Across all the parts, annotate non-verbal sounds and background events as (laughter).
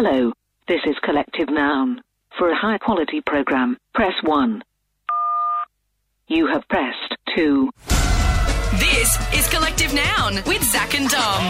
Hello, this is Collective Noun. For a high quality program, press 1. You have pressed 2. This is Collective Noun with Zach and Dom.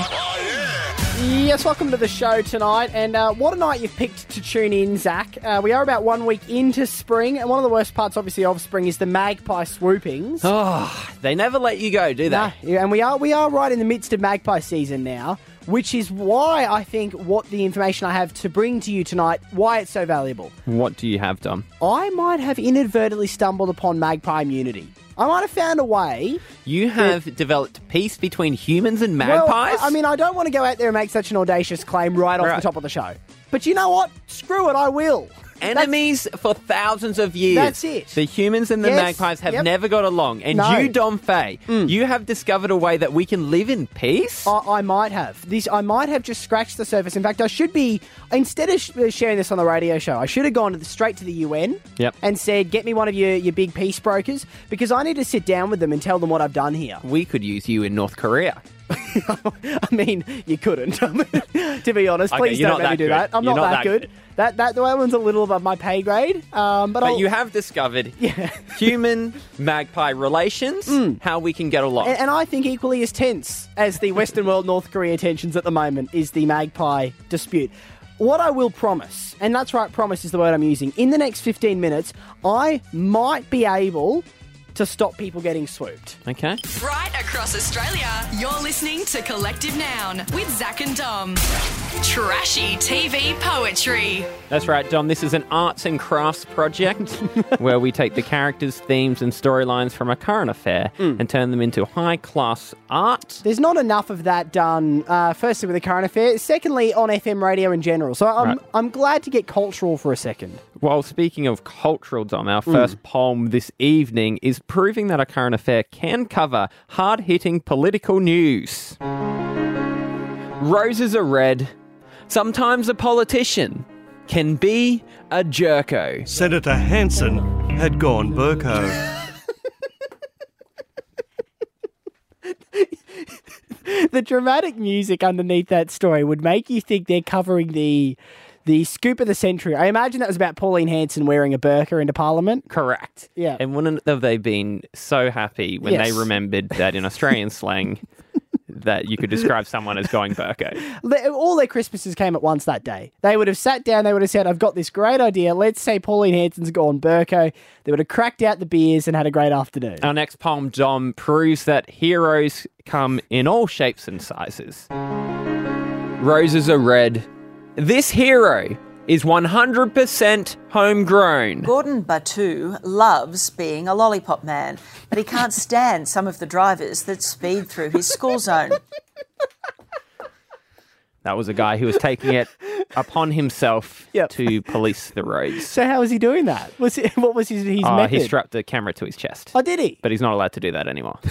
Yes, welcome to the show tonight. And uh, what a night you've picked to tune in, Zach. Uh, we are about one week into spring, and one of the worst parts, obviously, of spring is the magpie swoopings. Oh, they never let you go, do they? No, yeah, and we are we are right in the midst of magpie season now, which is why I think what the information I have to bring to you tonight, why it's so valuable. What do you have, Dom? I might have inadvertently stumbled upon magpie immunity. I might have found a way. You have developed peace between humans and magpies? Well, I mean, I don't want to go out there and make such an audacious claim right off Right. the top of the show. But you know what? Screw it, I will. Enemies for thousands of years. That's it. The humans and the Yes, magpies have yep. never got along. And No. Mm. you, Dom Fay, you have discovered a way that we can live in peace? I, I might have this. I might have just scratched the surface. In fact, I should be instead of sh- sharing this on the radio show. I should have gone to the, straight to the UN Yep. and said, "Get me one of your, your big peace brokers," because I need to sit down with them and tell them what I've done here. we could use you in North Korea. (laughs) I mean, you couldn't. (laughs) to be honest, Okay, please don't let me do good. that. I'm You're not, not that, that good. good. That that that one's a little above my pay grade. Um, but, But you have discovered (laughs) human magpie relations, how we can get along. And, and I think equally as tense as the Western world North Korea tensions at the moment is the magpie dispute. What I will promise, and that's right, promise is the word I'm using, in the next 15 minutes, I might be able to stop people getting swooped. okay. Right across Australia, you're listening to Collective Noun with Zach and Dom. Trashy TV poetry. That's right, Dom. This is an arts and crafts project (laughs) where we take the characters, themes, and storylines from a current affair and turn them into high class art. There's not enough of that done, uh, firstly with the current affair, secondly on FM radio in general. So I'm, Right. I'm glad to get cultural for a second. Well, speaking of cultural, Dom, our mm. first poem this evening is proving that a current affair can cover hard hitting political news. Roses are red. Sometimes a politician can be a jerko. Senator Hanson had gone Burko. (laughs) the dramatic music underneath that story would make you think they're covering the the scoop of the century. I imagine that was about Pauline Hanson wearing a burqa into Parliament. Correct. Yeah. And wouldn't have they been so happy when Yes. they remembered that in Australian slang (laughs) that you could describe someone as going burko? All their Christmases came at once that day. They would have sat down. They would have said, "I've got this great idea. Let's say Pauline Hanson's gone burqa." They would have cracked out the beers and had a great afternoon. Our next poem, Dom, proves that heroes come in all shapes and sizes. Roses are red. This hero is 100% homegrown. Gordon Batu loves being a lollipop man, but he can't stand some of the drivers that speed through his school zone. That was a guy who was taking it (laughs) upon himself Yep. to police the roads. So how was he doing that? Was it, what was his his Uh, method? he strapped a camera to his chest. oh, did he? But he's not allowed to do that anymore. (laughs)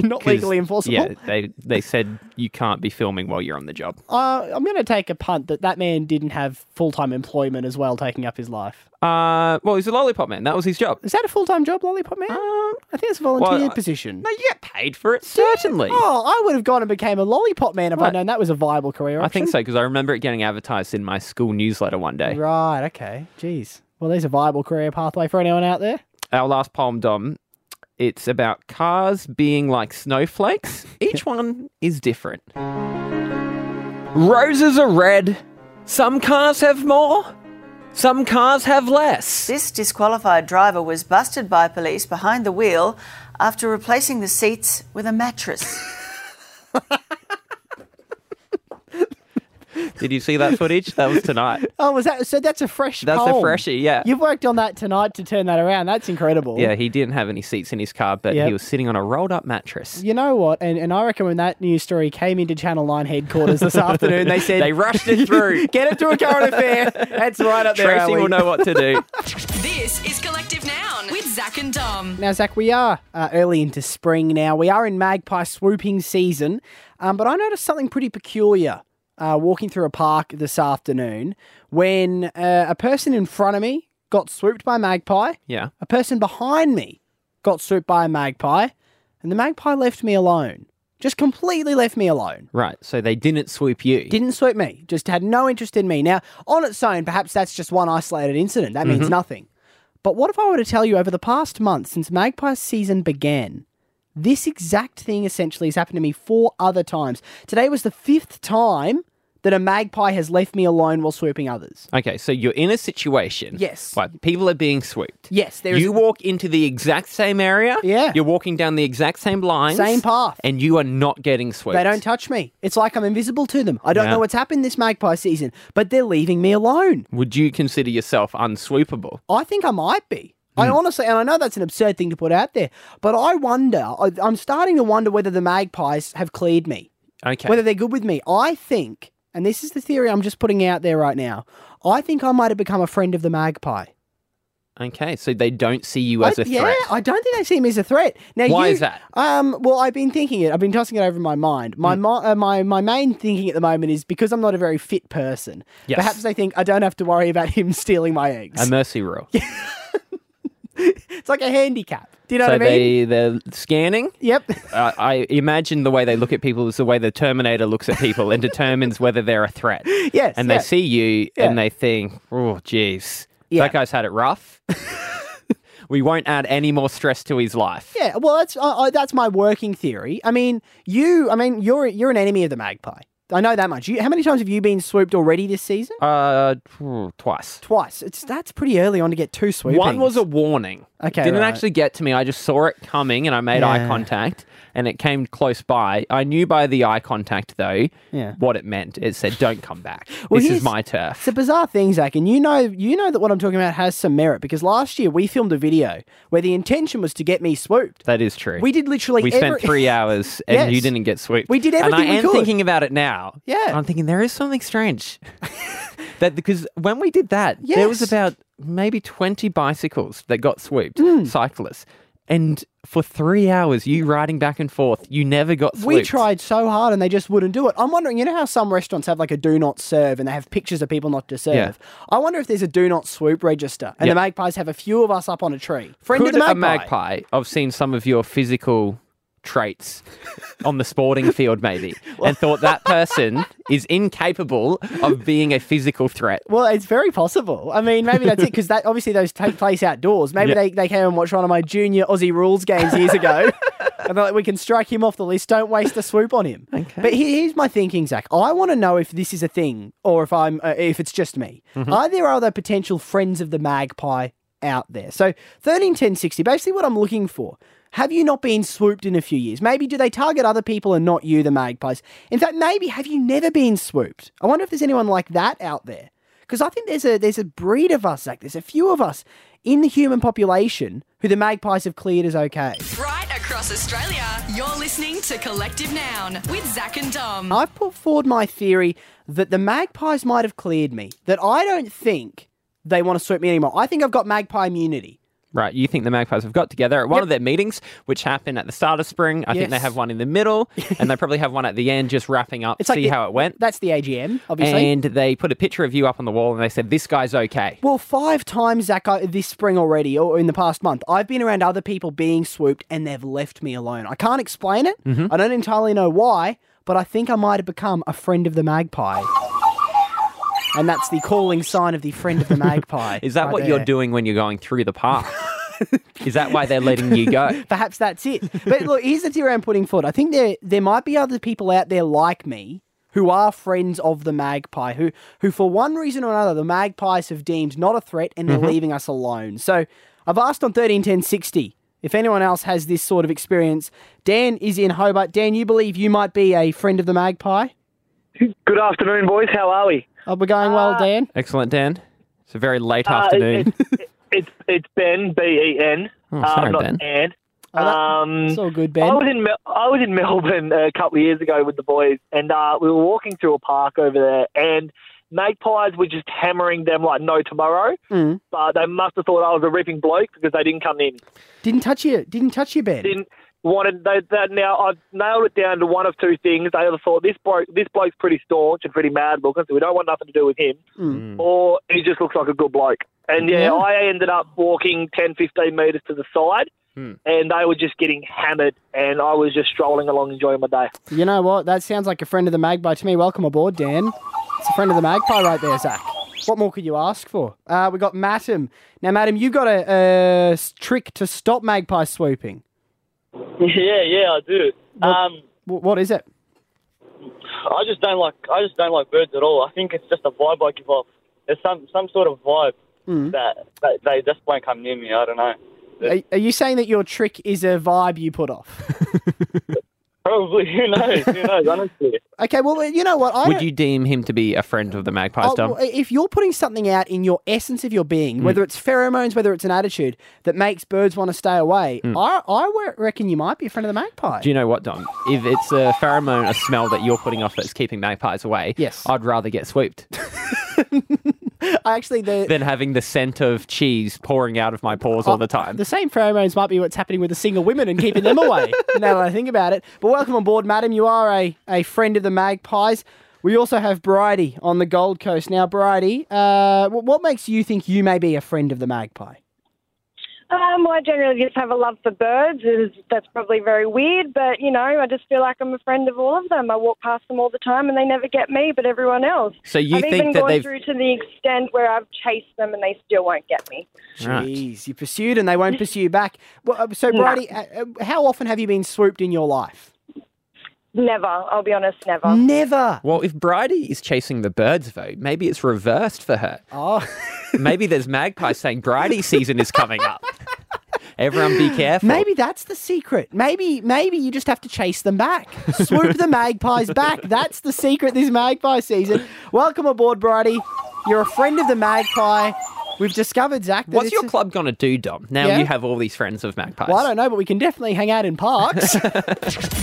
Not legally (laughs) enforceable. Yeah, they, they said you can't be filming while you're on the job. Uh, I'm going to take a punt that that man didn't have full time employment as well, taking up his life. Uh, well, he's a lollipop man. That was his job. Is that a full time job, Lollipop Man? I think it's a volunteer well, position. No, you get paid for it, certainly. Oh, I would have gone and became a Lollipop Man if I'd known that was a viable career I think so because I remember it getting advertised in my school newsletter one day. Right, okay. Jeez. Well, there's a viable career pathway for anyone out there. Our last poem, Dom, it's about cars being like snowflakes. (laughs) Each one is different. Roses are red. Some cars have more. Some cars have less. This disqualified driver was busted by police behind the wheel after replacing the seats with a mattress. (laughs) Did you see that footage? That was tonight. (laughs) Oh, was that so? That's a fresh. That's a freshie, yeah. You've worked on that tonight to turn that around. That's incredible. Yeah, he didn't have any seats in his car, but Yep. he was sitting on a rolled up mattress. You know what? And, and I reckon when that news story came into Channel 9 headquarters this (laughs) afternoon, they said They rushed it through. (laughs) Get it to a current affair. That's right up there. Tracy Ali. will know what to do. This is Collective Noun with Zach and Dom. Now, Zach, we are uh, early into spring now. We are in magpie swooping season, um, but I noticed something pretty peculiar uh, walking through a park this afternoon when uh, a person in front of me got swooped by a magpie, Yeah. a person behind me got swooped by a magpie, and the magpie left me alone. Just completely left me alone. Right. So they didn't swoop you. Didn't suit me. Just had no interest in me. Now, on its own, perhaps that's just one isolated incident. That means nothing. But what if I were to tell you over the past month since Magpies season began, this exact thing essentially has happened to me four other times. Today was the fifth time that a magpie has left me alone while swooping others. Okay, so you're in a situation. Yes. Where people are being swooped. Yes, there is You walk into the exact same area. Yeah. You're walking down the exact same lines. Same path. And you are not getting swooped. They don't touch me. It's like I'm invisible to them. I don't Yeah. know what's happened this magpie season, but they're leaving me alone. Would you consider yourself unswoopable? I think I might be. Hmm. I honestly, and I know that's an absurd thing to put out there, but I wonder, I'm starting to wonder whether the magpies have cleared me, Okay. whether they're good with me. I think, and this is the theory I'm just putting out there right now, I think I might have become a friend of the magpie. okay, so they don't see you as I- a threat. yeah. I don't think they see me as a threat. Now, Why you- is that? Um, well, I've been thinking it. I've been tossing it over in my mind. My Hmm. mi- uh, my my main thinking at the moment is because I'm not a very fit person. Yes. Perhaps they think I don't have to worry about (laughs) him stealing my eggs. A mercy rule. (laughs) (laughs) it's like a handicap. Do you know so what I mean? they they're scanning. Yep. Uh, I imagine the way they look at people is the way the Terminator looks at people and determines whether they're a threat. (laughs) Yes. And yeah. they see you Yeah. and they think, oh, geez, Yeah. that guy's had it rough. (laughs) we won't add any more stress to his life. Yeah, well, that's uh, that's my working theory. I mean, you, I mean, you're you're an enemy of the magpie. I know that much. You, how many times have you been swooped already this season? Uh, twice. Twice. It's that's pretty early on to get two swoopings. One was a warning. Okay, Didn't right. actually get to me. I just saw it coming and I made eye contact and it came close by. I knew by the eye contact though Yeah. what it meant. It said, "Don't come back. (laughs) Well, this is my turf." It's a bizarre thing, Zach, and you know you know that what I'm talking about has some merit because last year we filmed a video where the intention was to get me swooped. That is true. We did literally We every- spent three (laughs) hours and Yes. you didn't get swooped. We did everything. And I am could. thinking about it now. Yeah. I'm thinking there is something strange. (laughs) that because when we did that, there was about maybe 20 bicycles that got swooped, Hmm. cyclists. And for three hours, you riding back and forth, you never got. We tried so hard and they just wouldn't do it. I'm wondering, you know how some restaurants have like a do not serve and they have pictures of people not to serve? Yeah. I wonder if there's a do not swoop register and Yeah. the magpies have a few of us up on a tree. Friend Could of the magpie. a magpie. I've seen some of your physical traits on the sporting field, maybe, (laughs) and thought that person is incapable of being a physical threat? Well, it's very possible. I mean, maybe that's it because that obviously those take place outdoors. Maybe Yeah. they, they came and watched one of my junior Aussie rules games years ago, (laughs) and they're like, we can strike him off the list. Don't waste a swoop on him. Okay. But here- here's my thinking, Zach. I want to know if this is a thing or if I'm uh, if it's just me. Mm-hmm. Are there other potential friends of the magpie out there? So thirteen ten sixty. Basically, what I'm looking for. Have you not been swooped in a few years? Maybe do they target other people and not you, the magpies? In fact, maybe have you never been swooped? I wonder if there's anyone like that out there. Because I think there's a there's a breed of us, Zach. There's a few of us in the human population who the magpies have cleared as okay. Right across Australia, you're listening to Collective Noun with Zach and Dom. I've put forward my theory that the magpies might have cleared me. That I don't think they want to swoop me anymore. I think I've got magpie immunity. Right, you think the Magpies have got together at one Yep. of their meetings, which happen at the start of spring. I think they have one in the middle, (laughs) and they probably have one at the end, just wrapping up, It's like see the- how it went. That's the AGM, obviously. And they put a picture of you up on the wall, and they said, "This guy's okay." Well, five times, Zach, this spring already, or in the past month, I've been around other people being swooped and they've left me alone. I can't explain it. Mm-hmm. I don't entirely know why, but I think I might have become a friend of the magpie. And that's the calling sign of the friend of the magpie. (laughs) Is that right what you're doing when you're going through the park? (laughs) Is that why they're letting you go? (laughs) Perhaps that's it. But look, here's the theory I'm putting forward. I think there there might be other people out there like me who are friends of the magpie, who who for one reason or another the magpies have deemed not a threat and they're mm-hmm. leaving us alone. So I've asked on thirteen ten sixty if anyone else has this sort of experience. Dan is in Hobart. Dan, you believe you might be a friend of the magpie? Good afternoon, boys. How are we? Oh, we're going well, Dan. Excellent, Dan. It's a very late Uh, afternoon. It's, it's it's Ben B E N. Oh, sorry, not Ben. Ann. Oh, that- um, It's all good, Ben. I was in Mel- I was in Melbourne a couple of years ago with the boys, and uh, we were walking through a park over there, and magpies were just hammering them like no tomorrow. Mm. But they must have thought I was a ripping bloke because they didn't come in. Didn't touch you. Didn't touch you, Ben. Didn't wanted they, that now I've nailed it down to one of two things. They either thought this bloke this bloke's pretty staunch and pretty mad looking, so we don't want nothing to do with him, Mm. or he just looks like a good bloke. And yeah, Yeah. I ended up walking 10, 15 metres to the side and they were just getting hammered, and I was just strolling along enjoying my day. You know what? That sounds like a friend of the Magpie to me. Welcome aboard, Dan. It's a friend of the Magpie right there, Zach. What more could you ask for? Uh, we got Madam. Now, Madam, you got a trick to stop magpie swooping. (laughs) Yeah, yeah, I do. Um, what is it? I just don't like I just don't like birds at all. I think it's just a vibe I give off. There's some some sort of vibe that, that they just won't come near me. I don't know. Are, are you saying that your trick is a vibe you put off? (laughs) Probably. (laughs) Who knows? Who knows? Honestly. Okay, well, you know what? I Would you deem him to be a friend of the magpies, Oh, Dom? well, if you're putting something out in your essence of your being, mm. whether it's pheromones, whether it's an attitude that makes birds want to stay away, mm. I, I wa- reckon you might be a friend of the magpie. Do you know what, Dom? If it's a pheromone, a smell that you're putting off that's keeping magpies away, Yes. I'd rather get swooped (laughs) I actually, the, than having the scent of cheese pouring out of my pores all the time. The same pheromones might be what's happening with the single women and keeping them away. (laughs) now that I think about it. But welcome on board, madam. You are a, a friend of the Magpies. We also have Bridie on the Gold Coast. Now, Bridie, uh, what makes you think you may be a friend of the Magpie? Um, I generally just have a love for birds. Is that's probably very weird, but you know, I just feel like I'm a friend of all of them. I walk past them all the time, and they never get me, but everyone else. So you I've think even that gone they've- through to the extent where I've chased them, and they still won't get me. Right. Jeez, you pursued and they won't (laughs) pursue you back. Well, uh, so, No. Bridie, uh, uh, how often have you been swooped in your life? Never. I'll be honest, never. Never. Well, if Bridie is chasing the birds, though, maybe it's reversed for her. Oh, Maybe there's magpies saying Bridie season is coming up. Everyone be careful. maybe that's the secret. Maybe, maybe you just have to chase them back. Swoop the magpies back. That's the secret this magpie season. Welcome aboard, Bridie. You're a friend of the magpie. We've discovered, Zach, that What's it's your a- club going to do, Dom? Now Yeah? you have all these friends of magpies. Well, I don't know, but we can definitely hang out in parks. (laughs)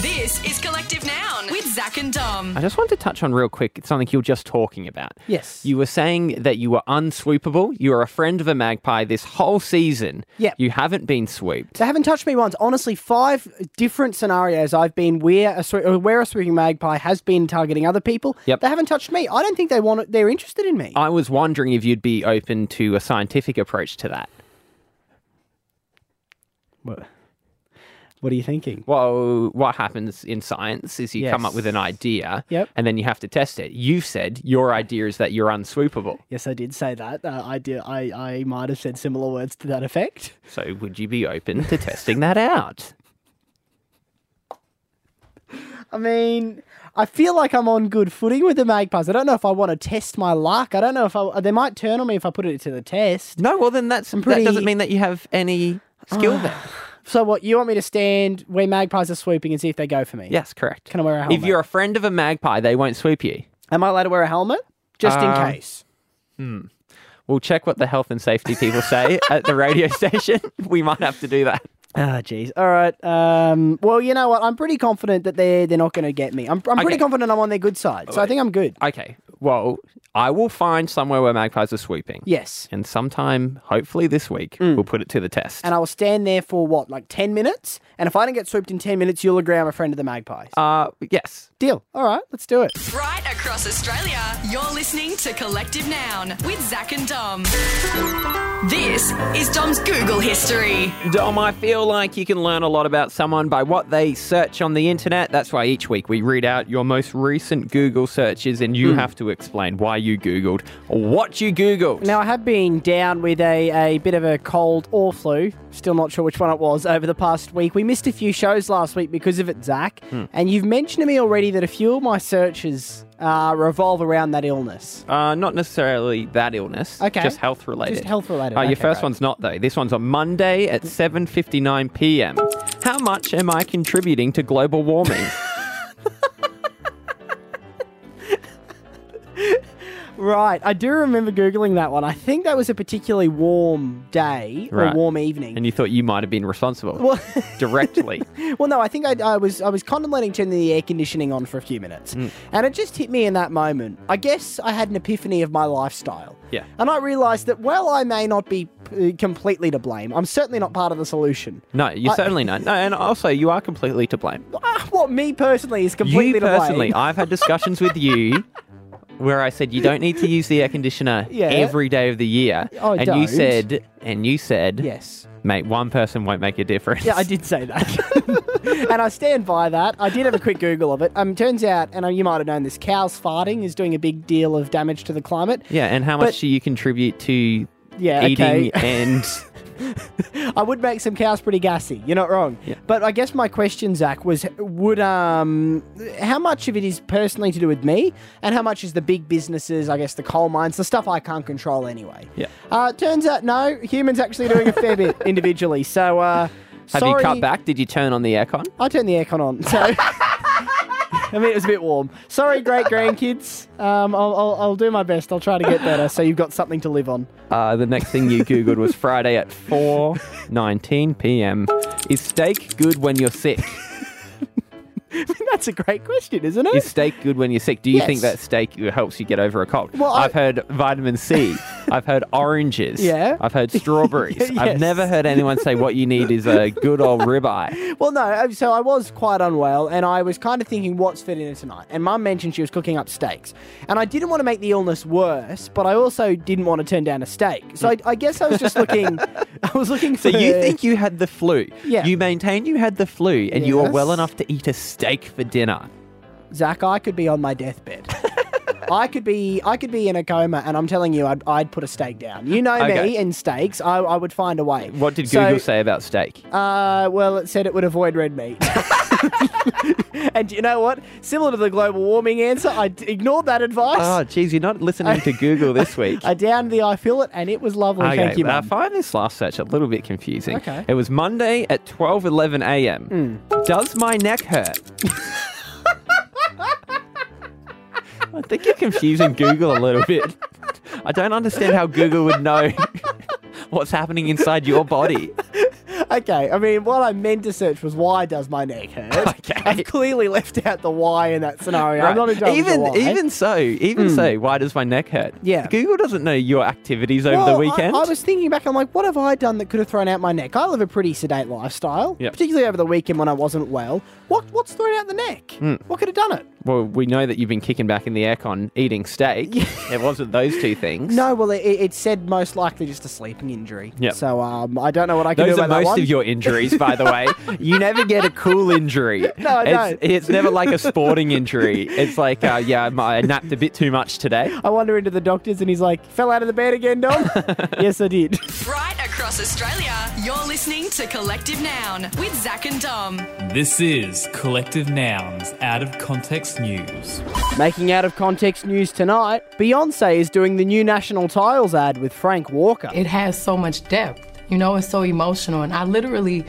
This is Collective Noun with Zach and Dom. I just want to touch on real quick something you were just talking about. Yes. You were saying that you were unsweepable. You were a friend of a magpie this whole season. Yeah. You haven't been swooped. They haven't touched me once. Honestly, five different scenarios I've been where a, swe- uh, where a swooping magpie has been targeting other people. Yep. They haven't touched me. I don't think they want it. They're interested in me. I was wondering if you'd be open to a scientific approach to that. What, what are you thinking? Well, what happens in science is you come up with an idea Yep. and then you have to test it. You've said your idea is that you're unsweepable. Yes, I did say that. Uh, I did. I, I might have said similar words to that effect. So would you be open to testing that out? (laughs) I mean, I feel like I'm on good footing with the magpies. I don't know if I want to test my luck. I don't know if I. They might turn on me if I put it to the test. No, well then that's pretty- that doesn't mean that you have any skill there. (sighs) So what? You want me to stand where magpies are swooping and see if they go for me? Yes, correct. Can I wear a helmet? If you're a friend of a magpie, they won't swoop you. Am I allowed to wear a helmet? Just in Um, case. We'll check what the health and safety people say at the radio (laughs) station. We might have to do that. Ah, jeez. All right. Um, well, you know what? I'm pretty confident that they're they're not going to get me. I'm, I'm pretty Okay. confident I'm on their good side. So I think I'm good. Okay. Well, I will find somewhere where magpies are swooping. Yes. And sometime, hopefully this week, we'll put it to the test. And I will stand there for what, like 10 minutes? And if I don't get swooped in 10 minutes, you'll agree I'm a friend of the magpies. uh, yes. Deal. All right. Let's do it. Right across Australia, you're listening to Collective Noun with Zach and Dom. This is Dom's Google history. Dom, I feel like you can learn a lot about someone by what they search on the internet. That's why each week we read out your most recent Google searches and you hmm. have to explain why you Googled what you Googled. Now, I have been down with a, a bit of a cold or flu. Still not sure which one it was over the past week. We missed a few shows last week because of it, Zach. Hmm. And you've mentioned to me already that a few of my searches uh, revolve around that illness. Uh, not necessarily that illness. Okay. Just health related. Just health related. Uh, your Okay, first one's not though. This one's on Monday at 7:59 p.m. How much am I contributing to global warming? (laughs) Right. I do remember Googling that one. I think that was a particularly warm day or Right. warm evening. and you thought you might have been responsible well, (laughs) directly. (laughs) well, no, I think I, I was I was contemplating turning the air conditioning on for a few minutes, Mm. and it just hit me in that moment. I guess I had an epiphany of my lifestyle. Yeah. And I realised that while I may not be uh, completely to blame, I'm certainly not part of the solution. No, you're I- certainly not. No, and also you are completely to blame. Ah, what me personally is completely you to blame. personally, I've had discussions with you (laughs) where I said you don't need to use the air conditioner (laughs) Yeah. every day of the year. Oh, and don't. you said, and you said, Yes. mate, one person won't make a difference. Yeah, I did say that. (laughs) and I stand by that. I did have a quick Google of it. Um, turns out, and uh, you might have known this, cows farting is doing a big deal of damage to the climate. Yeah, and how much But- do you contribute to Yeah, eating okay. (laughs) and (laughs) I would make some cows pretty gassy. You're not wrong. But I guess my question, Zach, was would um how much of it is personally to do with me, and how much is the big businesses, I guess the coal mines, the stuff I can't control anyway. Yeah. Uh, turns out no, humans actually doing a fair bit (laughs) individually. So uh, have sorry, you cut back? Did you turn on the aircon? I turned the aircon on. So. (laughs) I mean, it was a bit warm. Sorry, great grandkids. Um, I'll, I'll, I'll do my best. I'll try to get better so you've got something to live on. Uh, the next thing you googled was Friday at 4:19 p.m. Is steak good when you're sick? (laughs) That's a great question, isn't it? Is steak good when you're sick? Do you think that steak helps you get over a cold? Well, I- I've heard vitamin C. (laughs) I've heard oranges. Yeah. I've heard strawberries. (laughs) Yes. I've never heard anyone say what you need is a good old ribeye. Well, no. uh, So I was quite unwell, and I was kind of thinking, what's for dinner tonight? And Mum mentioned she was cooking up steaks, and I didn't want to make the illness worse, but I also didn't want to turn down a steak. So I, I guess I was just looking. I was looking for. So you think you had the flu? Yeah. You maintain you had the flu, and you were well enough to eat a steak for dinner. Zach? I could be on my deathbed. (laughs) I could be, I could be in a coma, and I'm telling you, I'd, I'd put a steak down. You know Okay. me and steaks. I, I would find a way. What did So- Google say about steak? Uh, well, it said it would avoid red meat. (laughs) (laughs) and you know what? Similar to the global warming answer, I d- ignored that advice. Oh, geez, you're not listening to Google this (laughs) week. I downed the I feel it, and it was lovely. Thank you, I Mum. find this last search a little bit confusing. Okay. Hmm. It was Monday at 12:11 a.m. Does my neck hurt? I think you're confusing Google a little bit. I don't understand how Google would know (laughs) what's happening inside your body. (laughs) Okay, I mean, what I meant to search was why does my neck hurt? (laughs) Okay. I've clearly left out the why in that scenario. I'm not entirely even even so, even hmm. so, why does my neck hurt? Yeah. Google doesn't know your activities over Well, the I- weekend. I, was thinking back, I'm like, what have I done that could have thrown out my neck? I live a pretty sedate lifestyle, Yep. particularly over the weekend when I wasn't well. What What's thrown out the neck? Hmm. What could have done it? well, we know that you've been kicking back in the aircon eating steak. (laughs) it wasn't those two things. No, well, it, it said most likely just a sleeping injury. Yep. So um, I don't know what I can Those do are about that most one. of your injuries, by the way. (laughs) You never get a cool injury. (laughs) No, I it's, don't. it's never like a sporting injury. It's like, uh, yeah, I napped a bit too much today. I wander into the doctor's and he's like, fell out of the bed again, Dom? yes, I did. Right across Australia, you're listening to Collective Noun with Zach and Dom. This is Collective Nouns Out of Context News. Making out of context news tonight, Beyonce is doing the new National Tiles ad with Frank Walker. it has so much depth. You know, it's so emotional, and I literally,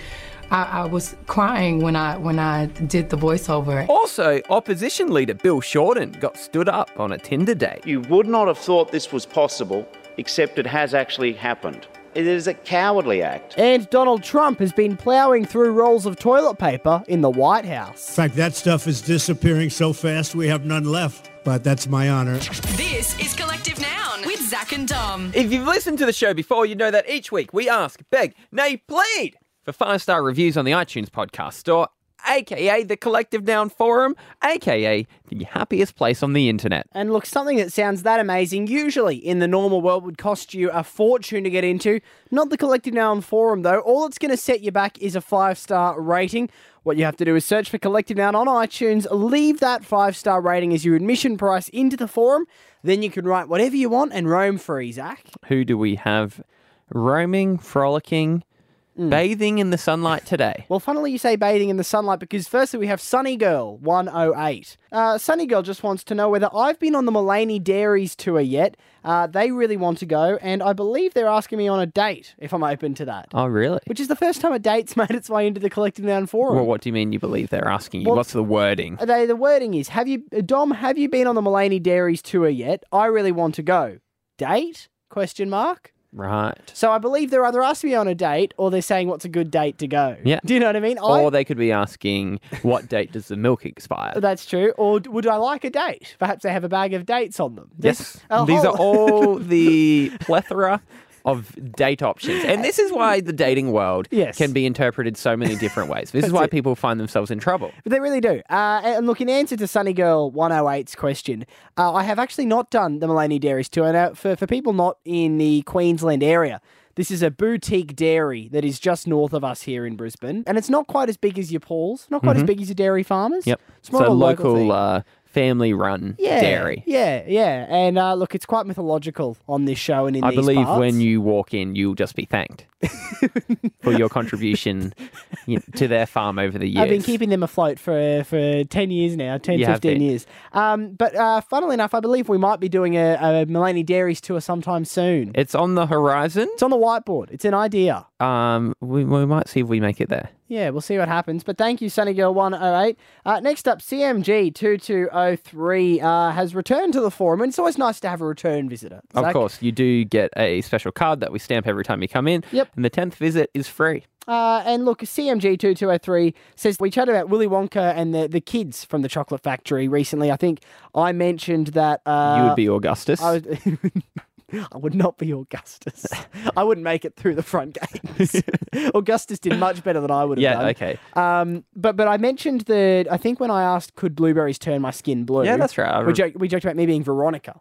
I, I was crying when I when I did the voiceover. Also, opposition leader Bill Shorten got stood up on a Tinder date. You would not have thought this was possible, except it has actually happened. It is a cowardly act. And Donald Trump has been ploughing through rolls of toilet paper in the White House. In fact, that stuff is disappearing so fast we have none left. But that's my honor. This is Collective Noun with Zach and Dom. If you've listened to the show before, you know that each week we ask, beg, nay, plead for five star reviews on the iTunes podcast store, aka the Collective Noun Forum, aka the happiest place on the internet. And look, something that sounds that amazing usually in the normal world would cost you a fortune to get into. Not the Collective Noun Forum, though. All it's going to set you back is a five star rating. What you have to do is search for Collective Noun on iTunes, leave that five star rating as your admission price into the forum. Then you can write whatever you want and roam free, Zach. Who do we have roaming, frolicking, bathing in the sunlight today? Well, funnily you say bathing in the sunlight because firstly we have Sunny Girl 108. Uh, Sunny Girl just wants to know whether I've been on the Maleny Dairies tour yet. Uh, they really want to go, and I believe they're asking me on a date if I'm open to that. Oh, really? Which is the first time a date's (laughs) made its way into the Collective Noun Forum. Well, what do you mean you believe they're asking you? Well- What's the wording? They, the wording is, have you, Dom, have you been on the Maleny Dairies tour yet? I really want to go. Date? Question mark. Right. So I believe they're either asking me on a date or they're saying what's a good date to go. Yeah. Do you know what I mean? I- Or they could be asking, what date does the milk expire? That's true. Or would I like a date? Perhaps they have a bag of dates on them. There's Yes. These whole- are all (laughs) the plethora of date options. And this is why the dating world Yes. can be interpreted so many different ways. This is why it. people find themselves in trouble. But they really do. Uh, and look, in answer to Sunny Girl 108's question, uh, I have actually not done the Maleny Dairies tour. Now, for, for people not in the Queensland area, this is a boutique dairy that is just north of us here in Brisbane. And it's not quite as big as your Paul's, not quite as Mhm. big as your dairy farmers. Yep. It's more so of a local, thing. uh, family run yeah, dairy. Yeah, yeah. And uh, look, it's quite mythological on this show and in I believe parts. when you walk in, you'll just be thanked (laughs) for your contribution you know, to their farm over the years. I've been keeping them afloat for for 10 years now, 10, You 15 years. Um, but uh, funnily enough, I believe we might be doing a, a Maleny Dairies tour sometime soon. It's on the horizon. It's on the whiteboard. It's an idea. Um, we, we might see if we make it there. Yeah, we'll see what happens. But thank you, Sunny Girl 108. Uh, next up, CMG 2203 uh, has returned to the forum, and it's always nice to have a return visitor. Of course, you do get a special card that we stamp every time you come in. Yep. And the 10th visit is free. Uh, and look, CMG2203 says we chatted about Willy Wonka and the, the kids from the Chocolate Factory recently. I think I mentioned that. Uh, you would be Augustus. (laughs) (laughs) I, would not be Augustus. I wouldn't make it through the front gates. (laughs) Augustus did much better than I would have Yeah, done. okay. Um, but but I mentioned that I think when I asked could blueberries turn my skin blue? Yeah, that's right. I We re- joked, we joked about me being Veronica.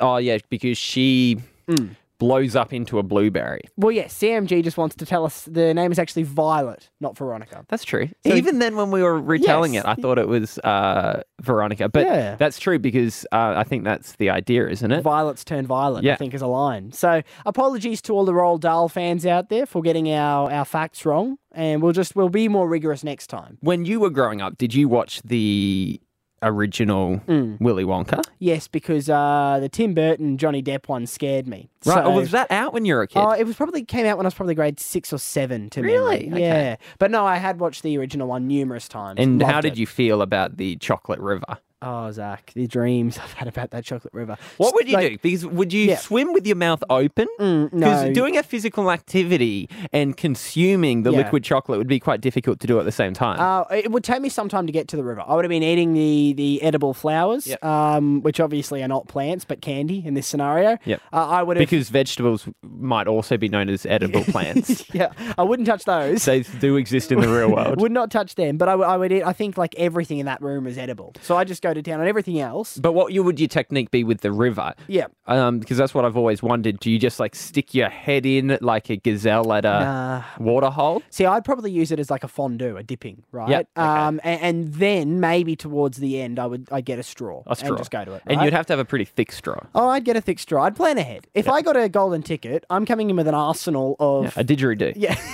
Oh, yeah, because she Mm. Blows up into a blueberry. Well, yes, CMG just wants to tell us the name is actually Violet, not Veronica. That's true. So- Even then, when we were retelling Yes. it, I thought it was uh, Veronica. But Yeah. that's true because uh, I think that's the idea, isn't it? Violets turn violet, I think is a line. So apologies to all the Roald Dahl fans out there for getting our, our facts wrong. And we'll just we'll be more rigorous next time. When you were growing up, did you watch the original Mm. Willy Wonka? Yes, because uh, the Tim Burton Johnny Depp one scared me. Right. So- or was that out when you were a kid? Oh, it was probably came out when I was probably grade six or seven. To me. Really? memory. Okay. yeah. But no, I had watched the original one numerous times. and how did it. you feel about the chocolate river? Oh, Zach, the dreams I've had about that chocolate river. What would you Like- do? Because would you Yeah. swim with your mouth open? Mm, Because no. doing a physical activity and consuming the Yeah. liquid chocolate would be quite difficult to do at the same time. Uh, it would take me some time to get to the river. I would have been eating the, the edible flowers, Yep. um, which obviously are not plants but candy in this scenario. Yep. Uh, I would have. because vegetables might also be known as edible (laughs) plants. yeah, I wouldn't touch those. they do exist in the real world. (laughs) Would not touch them, but I, would- I would eat. I think like everything in that room is edible. So I just go to town on everything else. But what you would your technique be with the river? Yeah. Um, because that's what I've always wondered. Do you just like stick your head in like a gazelle at a Nah. water hole? See, I'd probably use it as like a fondue, a dipping, right? Yep, okay. Um, and, and then maybe towards the end, I would I get a straw, A straw. and just go to it. And you'd have to have a pretty thick straw. Oh, I'd get a thick straw. I'd plan ahead. If I got a golden ticket, I'm coming in with an arsenal of A didgeridoo. Yeah. (laughs)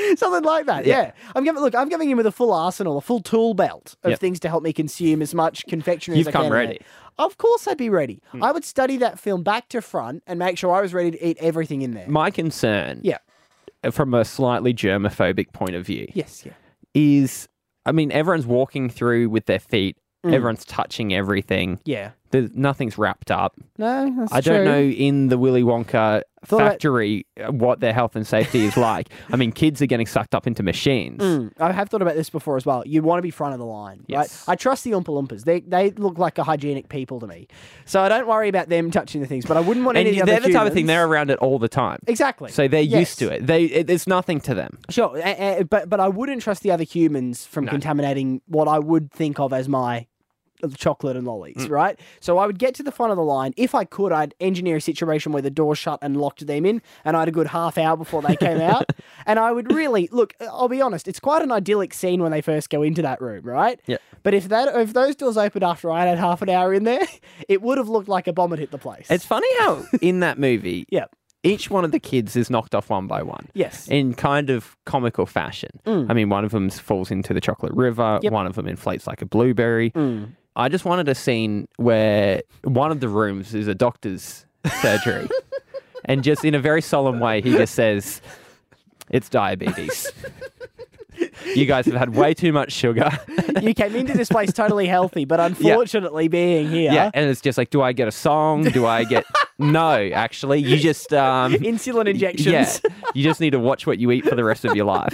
(laughs) Something like that, Yeah. yeah. I'm giving look. I'm giving him with a full arsenal, a full tool belt of Yep. things to help me consume as much confectionery You've as I come can. ready. Of course, I'd be ready. Mm. I would study that film back to front and make sure I was ready to eat everything in there. My concern, Yeah. from a slightly germophobic point of view, Yes. Yeah. is I mean, everyone's walking through with their feet. Mm. Everyone's touching everything. Yeah. There's, nothing's wrapped up. No, that's I don't true. know in the Willy Wonka factory uh, what their health and safety is (laughs) like. I mean, kids are getting sucked up into machines. Mm, I have thought about this before as well. You want to be front of the line, Yes. right? I trust the Oompa Loompas. They they look like a hygienic people to me, so I don't worry about them touching the things. But I wouldn't want And any they're the type of thing they're around it all the time. Exactly. So they're Yes. used to it. They it, it's nothing to them. Sure, a- a- but but I wouldn't trust the other humans from No. contaminating what I would think of as my chocolate and lollies, Mm. right? So I would get to the front of the line. If I could, I'd engineer a situation where the door shut and locked them in, and I had a good half hour before they came out. (laughs) And I would really look. I'll be honest. It's quite an idyllic scene when they first go into that room, right? Yeah. But if that if those doors opened after I had half an hour in there, (laughs) it would have looked like a bomb had hit the place. It's funny how (laughs) in that movie, Yeah. each one of the kids is knocked off one by one. Yes. In kind of comical fashion. Mm. I mean, one of them falls into the chocolate river. Yep. One of them inflates like a blueberry. Mm. I just wanted a scene where one of the rooms is a doctor's surgery. (laughs) and just in a very solemn way, he just says, It's diabetes. (laughs) you guys have had way too much sugar. (laughs) you came into this place totally healthy, but (laughs) unfortunately, being here, Yeah, and it's just like, do I get a song? Do I get? (laughs) no, actually, you just um, insulin injections. yeah, you just need to watch what you eat for the rest of your life.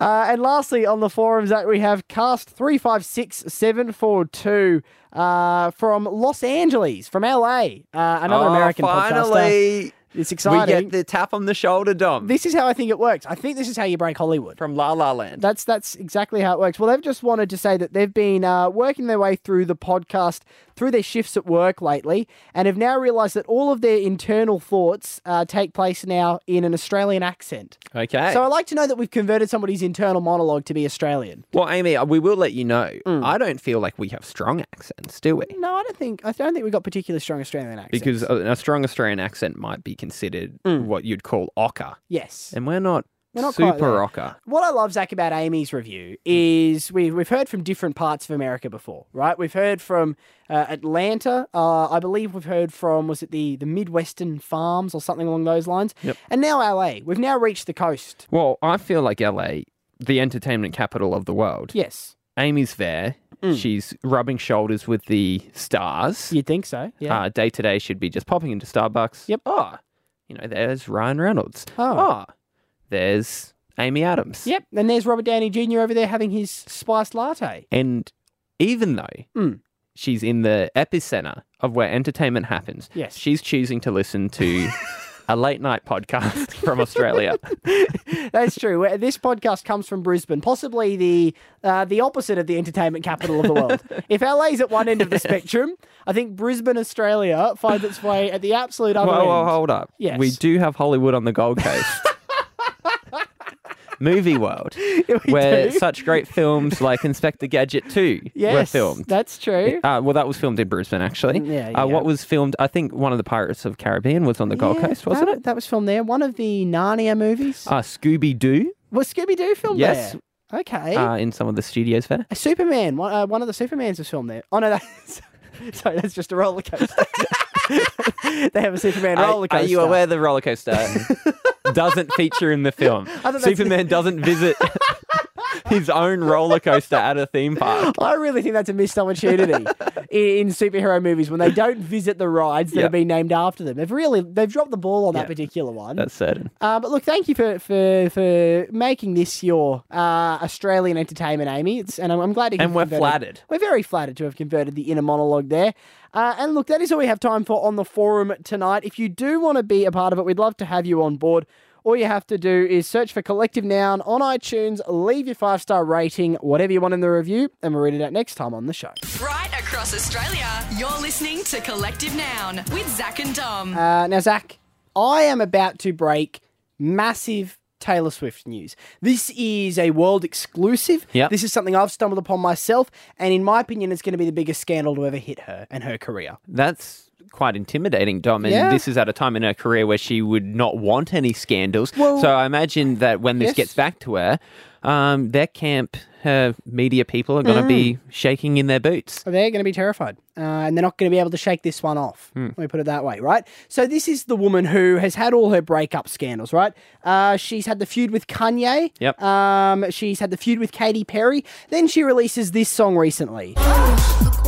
Uh, and lastly, on the forums, that we have cast three five six seven four two uh, from Los Angeles, from LA, uh, another Oh, American finally. podcaster. It's exciting. We get the tap on the shoulder, Dom. This is how I think it works. I think this is how you break Hollywood. From La La Land. That's that's exactly how it works. Well, they've just wanted to say that they've been uh, working their way through the podcast through their shifts at work lately, and have now realised that all of their internal thoughts uh, take place now in an Australian accent. Okay. So I like to know that we've converted somebody's internal monologue to be Australian. well, Amy, uh, we will let you know. Mm. I don't feel like we have strong accents, do we? No, I don't think I don't think we've got particularly strong Australian accents. Because a, a strong Australian accent might be considered what you'd call ocker. yes, And we're not, We're not super ocker. What I love, Zach, about Amy's review is we, we've heard from different parts of America before, right? We've heard from uh, Atlanta. Uh, I believe we've heard from, was it the, the Midwestern farms or something along those lines? Yep. And now LA. We've now reached the coast. Well, I feel like LA, the entertainment capital of the world. Yes. Amy's there. She's rubbing shoulders with the stars. You'd think so. Yeah. Uh, day to day should be just popping into Starbucks. Yep. Oh, you know, there's Ryan Reynolds. Oh. there's Amy Adams. Yep. And there's Robert Downey Jr. over there having his spiced latte. And even though Mm. she's in the epicenter of where entertainment happens, Yes. she's choosing to listen to (laughs) a late night podcast (laughs) from Australia. (laughs) That's true. This podcast comes from Brisbane, possibly the uh, the opposite of the entertainment capital of the world. (laughs) if LA's at one end of the spectrum, I think Brisbane, Australia, finds its way at the absolute other whoa, end. hold up. Yes. We do have Hollywood on the Gold Coast. Movie world, (laughs) where do. such great films like Inspector Gadget 2 were Yes, filmed. that's true. Uh, well, that was filmed in Brisbane, actually. Yeah, Uh. What was filmed? I think one of the Pirates of Caribbean was on the Gold Yeah, Coast, wasn't that, it? That was filmed there. One of the Narnia movies. Uh, Scooby Doo. was Scooby Doo filmed Yes. there? Okay. Uh, in some of the studios there. A Superman. One, uh, one of the Supermans was filmed there. Oh no, that's (laughs) sorry, that's just a roller coaster. (laughs) (laughs) they have a Superman Are- roller Are, coaster. you aware the roller coaster (laughs) doesn't feature in the film? I thought that's- Superman (laughs) doesn't visit (laughs) his own roller coaster at a theme park. I really think that's a missed opportunity in, in superhero movies when they don't visit the rides that Yep. have been named after them. They've really they've dropped the ball on that Yeah. particular one. That's certain. Uh, but look, thank you for for, for making this your uh, Australian entertainment, Amy. It's, and I'm, I'm glad to And we're converted- flattered. We're very flattered to have converted the inner monologue there. Uh, and look, that is all we have time for on the forum tonight. If you do want to be a part of it, we'd love to have you on board. All you have to do is search for Collective Noun on iTunes, leave your five star rating, whatever you want in the review, and we'll read it out next time on the show. Right across Australia, you're listening to Collective Noun with Zach and Dom. Uh, now, Zach, I am about to break massive Taylor Swift news. This is a world exclusive. Yep. This is something I've stumbled upon myself, and in my opinion, it's going to be the biggest scandal to ever hit her and her career. That's quite intimidating, Dom. And Yeah. this is at a time in her career where she would not want any scandals. Well- so I imagine that when this Yes. gets back to her, um, their camp, her media people are going to be Mm. shaking in their boots. They're going to be terrified, uh, and they're not going to be able to shake this one off. Hmm. Let me put it that way, right? So this is the woman who has had all her breakup scandals, right? Uh, she's had the feud with Kanye. Yep. Um, she's had the feud with Katy Perry. Then she releases this song recently. Look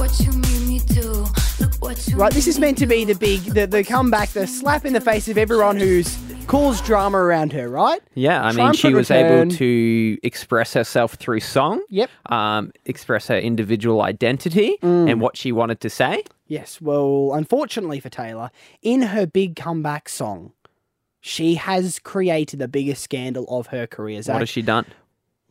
what you made me do. Look what you Right, this is meant to be the big, the, the comeback, the slap in the face of everyone who's caused drama around her, right? Yeah, I mean, Triumphant she was return. able to express herself through song. Yep. Um, express her individual identity Mm. and what she wanted to say. Yes, well, unfortunately for Taylor, in her big comeback song, she has created the biggest scandal of her career. Zach. What has she done?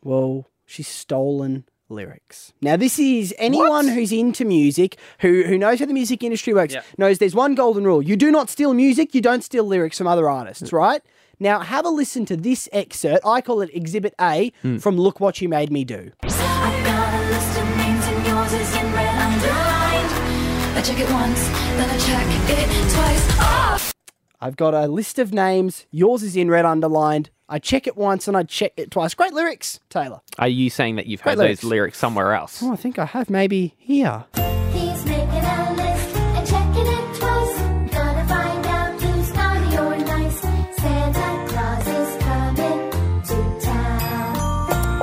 Well, she's stolen lyrics. Now, this is anyone who's into music, who who knows how the music industry works, Yeah. knows there's one golden rule: you do not steal music, you don't steal lyrics from other artists, right? Now, have a listen to this excerpt. I call it Exhibit A Hmm. from "Look What You Made Me Do." I've got a list of names and yours is in red underlined. I check it once, check it twice. I've got a list of names. Yours is in red underlined. I check it once and I check it twice. Great lyrics, Taylor. Are you saying that you've Great heard lyrics. those lyrics somewhere else? Oh, I think I have maybe here. He's making a list and checking it twice. Gotta find out who's naughty or nice. Santa Claus is coming to town.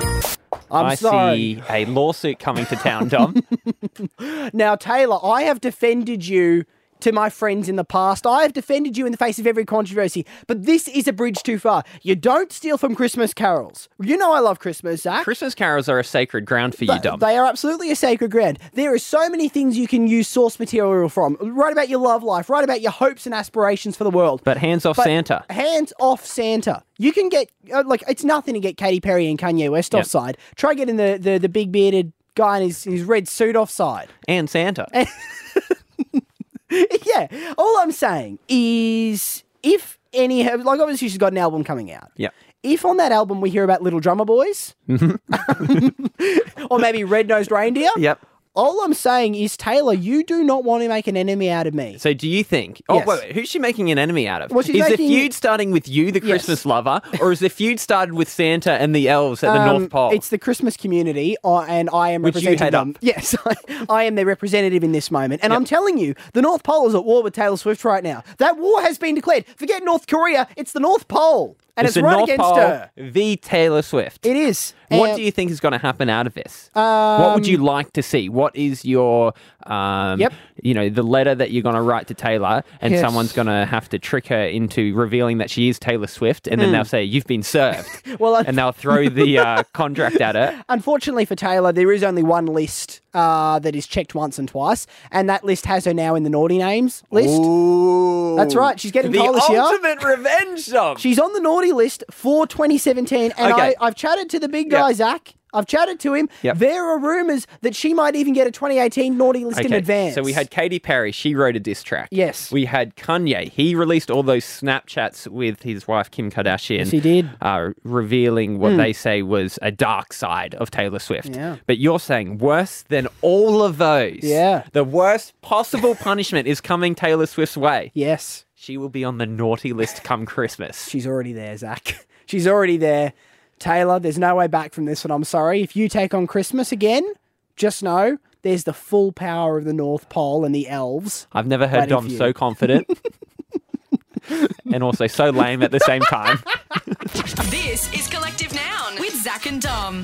I'm I sorry. see a lawsuit coming to town, Dom. (laughs) Now, Taylor, I have defended you to my friends in the past. I have defended you in the face of every controversy, but this is a bridge too far. You don't steal from Christmas carols. You know I love Christmas, Zach. Christmas carols are a sacred ground for you, Th- Dom. They are absolutely a sacred ground. There are so many things you can use source material from. Write about your love life, write about your hopes and aspirations for the world. But hands off But Santa. Hands off Santa. You can get, uh, like, it's nothing to get Katy Perry and Kanye West Yep. offside. Try getting the, the, the big bearded guy in his, his red suit offside. And Santa. (laughs) (laughs) yeah. All I'm saying is if any, like, obviously she's got an album coming out. Yep. If on that album we hear about Little Drummer Boys, mm-hmm. (laughs) or maybe Red Nosed Reindeer, Yep. All I'm saying is, Taylor, you do not want to make an enemy out of me. So do you think? Oh, Yes. wait, wait, who's she making an enemy out of? Well, she's is making- the feud starting with you, the. Christmas lover, or is the feud started with Santa and the elves at the Um, North Pole? It's the Christmas community, uh, and I am Which you representing head them. up. (laughs) Yes, I, I am their representative in this moment. And I'm telling you, the North Pole is at war with Taylor Swift right now. That war has been declared. Forget North Korea, it's the North Pole. And it's, the right North against Pole her. v Taylor Swift. It is. What Um, do you think is going to happen out of this? what would you Um, like to see? What is your, um, Yep. you know, the letter that you're going to write to Taylor, and Yes. someone's going to have to trick her into revealing that she is Taylor Swift, and then Mm. they'll say you've been served, (laughs) Well, and they'll throw the (laughs) uh, contract at her. Unfortunately for Taylor, there is only one list uh, that is checked once and twice, and that list has her now in the naughty names list. That's right. She's getting the cold this year. ultimate revenge song. She's on the naughty list for 2017, and Okay. I, I've chatted to the big guy, Yep. Zach. I've chatted to him. Yep. There are rumours that she might even get a 2018 naughty list in advance. So we had Katy Perry. She wrote a diss track. Yes. We had Kanye. He released all those Snapchats with his wife Kim Kardashian. Yes, he did. Uh, revealing what Hmm. they say was a dark side of Taylor Swift. Yeah. But you're saying worse than all of those. Yeah. The worst possible punishment is coming Taylor Swift's way. Yes. She will be on the naughty list come Christmas. She's already there, Zach. (laughs) She's already there. Taylor, there's no way back from this one. I'm sorry. If you take on Christmas again, just know there's the full power of the North Pole and the elves. I've never heard Dom you. so confident. (laughs) and also so lame at the same time. (laughs) This is Collective Noun with Zach and Dom.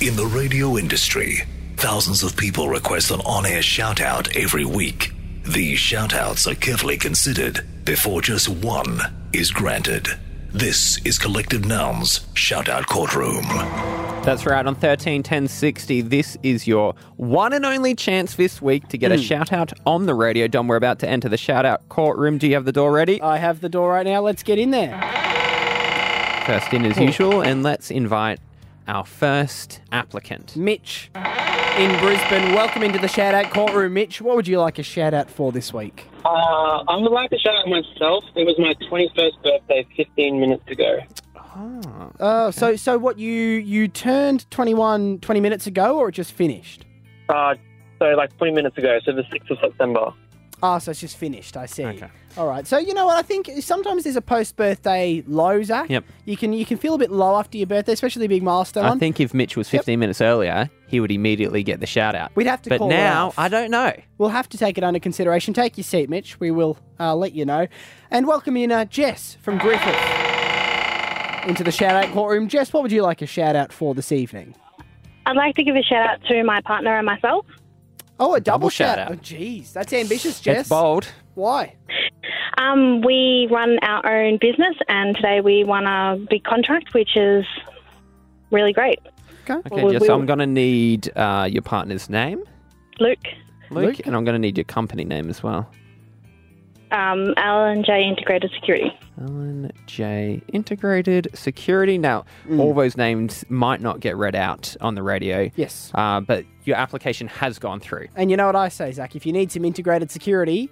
In the radio industry, thousands of people request an on air shout out every week. These shout outs are carefully considered before just one is granted. This is Collective Nouns Shout Out Courtroom. That's right. On 13 10 60, this is your one and only chance this week to get a Hmm. shout out on the radio. Dom, we're about to enter the shout out courtroom. Do you have the door ready? I have the door right now. Let's get in there. First in as usual, and let's invite our first applicant. Mitch in Brisbane. Welcome into the shout out courtroom, Mitch. What would you like a shout out for this week? Uh, I would like to shout out myself. It was my 21st birthday 15 minutes ago. Uh, so so what you you turned 21 20 minutes ago or it just finished? Uh, so, like 20 minutes ago, so the 6th of September. Ah, so it's just finished. I see. Okay. All right. So you know what? I think sometimes there's a post birthday low, Zach. Yep. You can you can feel a bit low after your birthday, especially a big milestone. I think if Mitch was 15 minutes earlier, he would immediately get the shout out. We'd have to But call it now, off. I don't know. We'll have to take it under consideration. Take your seat, Mitch. We will uh, let you know. And welcome in uh, Jess from Griffith into the shout out courtroom. Jess, what would you like a shout out for this evening? I'd like to give a shout out to my partner and myself. Oh, a double, Double shout shout out. out. Oh, jeez. That's ambitious, Jess. It's bold. Why? Um, we run our own business, and today we won a big contract, which is really great. Okay. Okay, Well, Jess, we'll- I'm going to need uh, your partner's name, Luke, Luke, and I'm going to need your company name as well. Um, Alan J Integrated Security. Alan J. Integrated Security. Now, all those names might not get read out on the radio. Yes. Uh, but your application has gone through. And you know what I say, Zach? If you need some integrated security,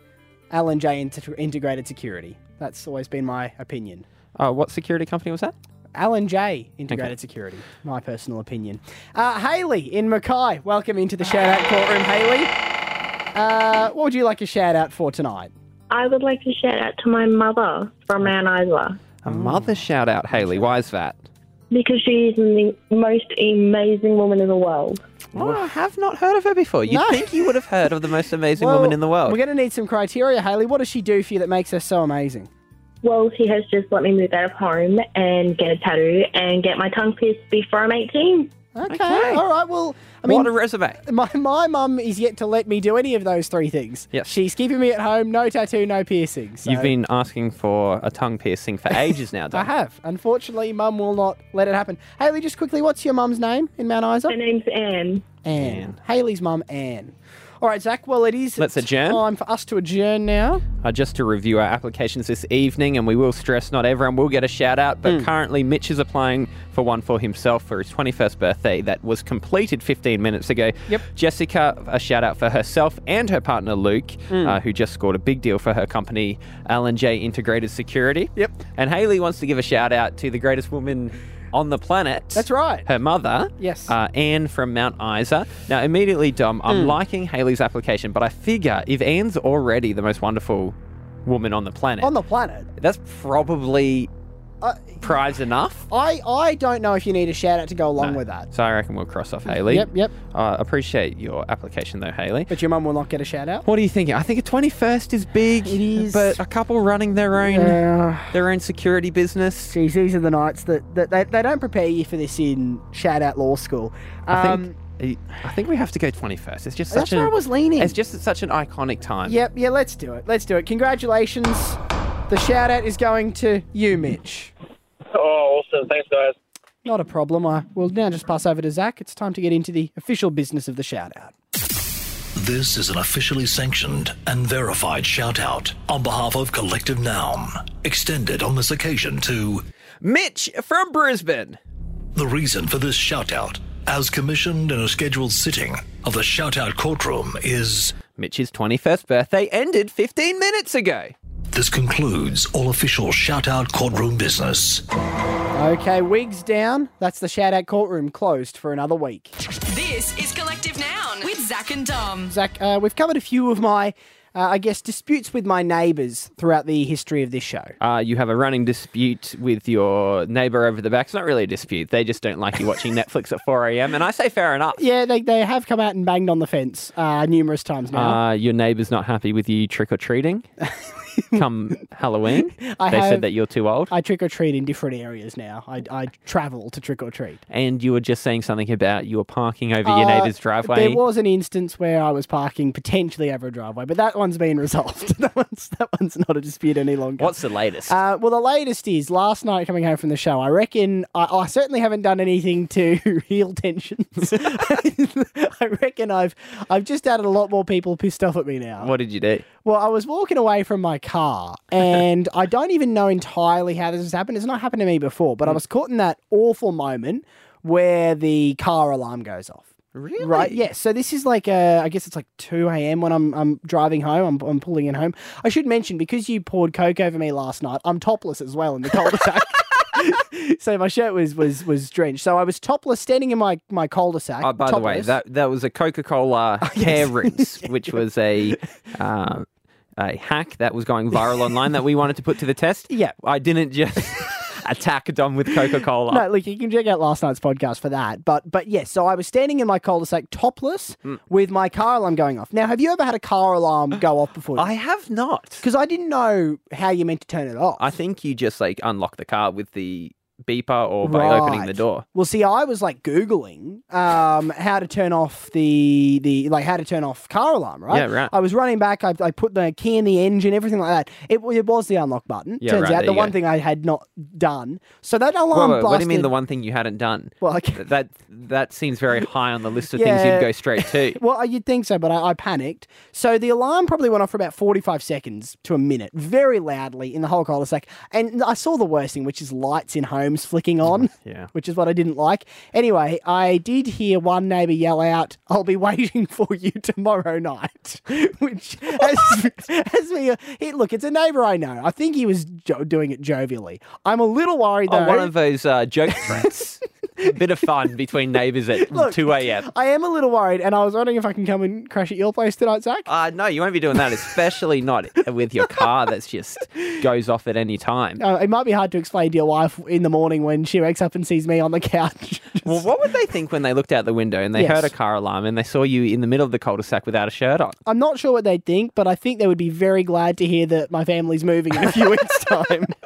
Alan J Inter- Integrated Security. That's always been my opinion. Uh, what security company was that? Alan J Integrated Security. My personal opinion. Uh, Haley in Mackay. Welcome into the shout out courtroom, Haley. Uh, what would you like a shout out for tonight? I would like to shout out to my mother from Mount Isa A mother shout out, Haley. Why is that? because she is the most amazing woman in the world. Oh, I have not heard of her before. You'd No. think you would have heard of the most amazing Well, woman in the world. We're going to need some criteria, Haley. What does she do for you that makes her so amazing? Well, she has just let me move out of home and get a tattoo and get my tongue pierced before I'm 18. Okay. All right. Well, I mean, what a resume. my my mum is yet to let me do any of those three things. Yes. She's keeping me at home. No tattoo, no piercings. So You've been asking for a tongue piercing for ages now, (laughs) I have. Unfortunately, mum will not let it happen. Haley, just quickly, what's your mum's name in Mount Isa? Her name's Anne. Anne. Haley's mum, Anne. All right, Zach. Well, it is Let's adjourn. time for us to adjourn now. Uh, just to review our applications this evening, and we will stress not everyone will get a shout out, but currently Mitch is applying for one for himself for his 21st birthday that was completed 15 minutes ago. Yep. Jessica, a shout out for herself and her partner Luke, Hmm. uh, who just scored a big deal for her company, L&J Integrated Security. Yep. And Haley wants to give a shout out to the greatest woman on the planet. That's right. Her mother, Yes. uh, Anne from Mount Isa. Now, immediately, Dom, I'm Mm. liking Haley's application, but I figure if Anne's already the most wonderful woman on the planet, On the planet. that's probably Uh, prize enough. I, I don't know if you need a shout out to go along with that. So I reckon we'll cross off Haley. Yep, yep. Uh, appreciate your application though, Haley. But your mum will not get a shout out. What are you thinking? I think a 21st is big. It is. But a couple running their own Yeah. their own security business. Geez, these are the nights that, that they, they don't prepare you for this in shout out law school. I Um, think I think we have to go 21st. It's just such That's such where I was leaning. It's just such an iconic time. Yep, yeah, let's do it. Let's do it. Congratulations. The shout out is going to you, Mitch. Oh, awesome. Thanks, guys. Not a problem. I will now just pass over to Zach. It's time to get into the official business of the shout out. This is an officially sanctioned and verified shout out on behalf of Collective Noun, extended on this occasion to Mitch from Brisbane. The reason for this shout out, as commissioned in a scheduled sitting of the shout out courtroom, is Mitch's 21st birthday ended 15 minutes ago. This concludes all official shout out courtroom business. Okay, wigs down. That's the shout out courtroom closed for another week. This is Collective Noun with Zach and Dom. Zach, uh, we've covered a few of my, uh, I guess, disputes with my neighbours throughout the history of this show. Uh, you have a running dispute with your neighbour over the back. It's not really a dispute. They just don't like you watching (laughs) Netflix at 4 a.m. And I say fair enough. Yeah, they, they have come out and banged on the fence uh, numerous times now. Uh, your neighbour's not happy with you trick or treating (laughs) (laughs) come Halloween. (laughs) I they have- said that you're too old. I trick or treat in different areas now. I, I travel to trick or treat. And you were just saying something about you were parking over your neighbour's driveway. Uh, There was an instance where I was parking potentially over a driveway, but that one's been resolved. (laughs) that one's that one's not a dispute any longer. What's the latest? Uh, well, the latest is last night coming home from the show. I reckon I, I certainly haven't done anything to heal tensions. I reckon I've I've just added a lot more people pissed off at me now. what did you do? Well, I was walking away from my car, and I don't even know entirely how this has happened. It's not happened to me before, but I was caught in that awful moment where the car alarm goes off. Really? Right. Yes. So this is like, uh, I guess it's like two a.m. when I'm I'm driving home. I'm I'm pulling in home. I should mention because you poured coke over me last night. I'm topless as well in the cul-de-sac. (laughs) (laughs) so my shirt was was was drenched. So I was topless, standing in my my cul-de-sac. Oh, by the way, that that was a Coca Cola (laughs) hair rinse, which was a. Uh, a hack that was going viral online that we wanted to put to the test. (laughs) Yeah. I didn't just (laughs) attack Dom with Coca Cola. No, look, you can check out last night's podcast for that. But but yes, so I was standing in my cul-de-sac topless Hmm. with my car alarm going off. Now, have you ever had a car alarm go off before? I have not. Because I didn't know how you meant to turn it off. I think you just like unlock the car with the beeper or by opening the door. Well, see, I was like googling um, how to turn off the the like how to turn off car alarm. Right. Yeah, right. I was running back. I, I put the key in the engine, everything like that. It, it was the unlock button. Yeah, Turns right, out the one go. thing I had not done. So that Whoa, alarm whoa, what do you mean the one thing you hadn't done? Well, like, that that seems very high on the list of things you'd go straight to. (laughs) Well, you'd think so, but I, I panicked. So the alarm probably went off for about 45 seconds to a minute, very loudly in the whole cul-de-sac. And I saw the worst thing, which is lights in homes flicking on, Yeah. (laughs) which is what I didn't like. Anyway, I did hear one neighbour yell out, I'll be waiting (laughs) for you tomorrow night, (laughs) which has, has me... He, look, it's a neighbour I know. I think he was jo- doing it jovially. I'm a little worried, though. Oh, one of those uh, joke threats. a bit of fun between neighbours at Look, 2 a.m. I am a little worried, and I was wondering if I can come and crash at your place tonight, Zach. Uh, no, you won't be doing that, especially not with your car that's just goes off at any time. Uh, it might be hard to explain to your wife in the morning when she wakes up and sees me on the couch. (laughs) well, what would they think when they looked out the window and they yes. heard a car alarm and they saw you in the middle of the cul-de-sac without a shirt on? I'm not sure what they'd think, but I think they would be very glad to hear that my family's moving in a few (laughs) weeks' time. (laughs)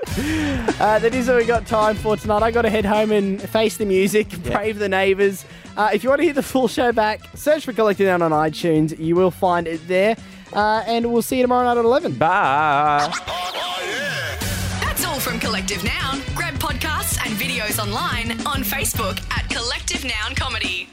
Uh, that is all we got time for tonight. I got to head home and face the music, brave the neighbours. Uh, if you want to hear the full show back, search for Collective Noun on iTunes. You will find it there. Uh, and we'll see you tomorrow night at 11. Bye from Collective Noun, grab podcasts and videos online on Facebook at Collective Noun Comedy.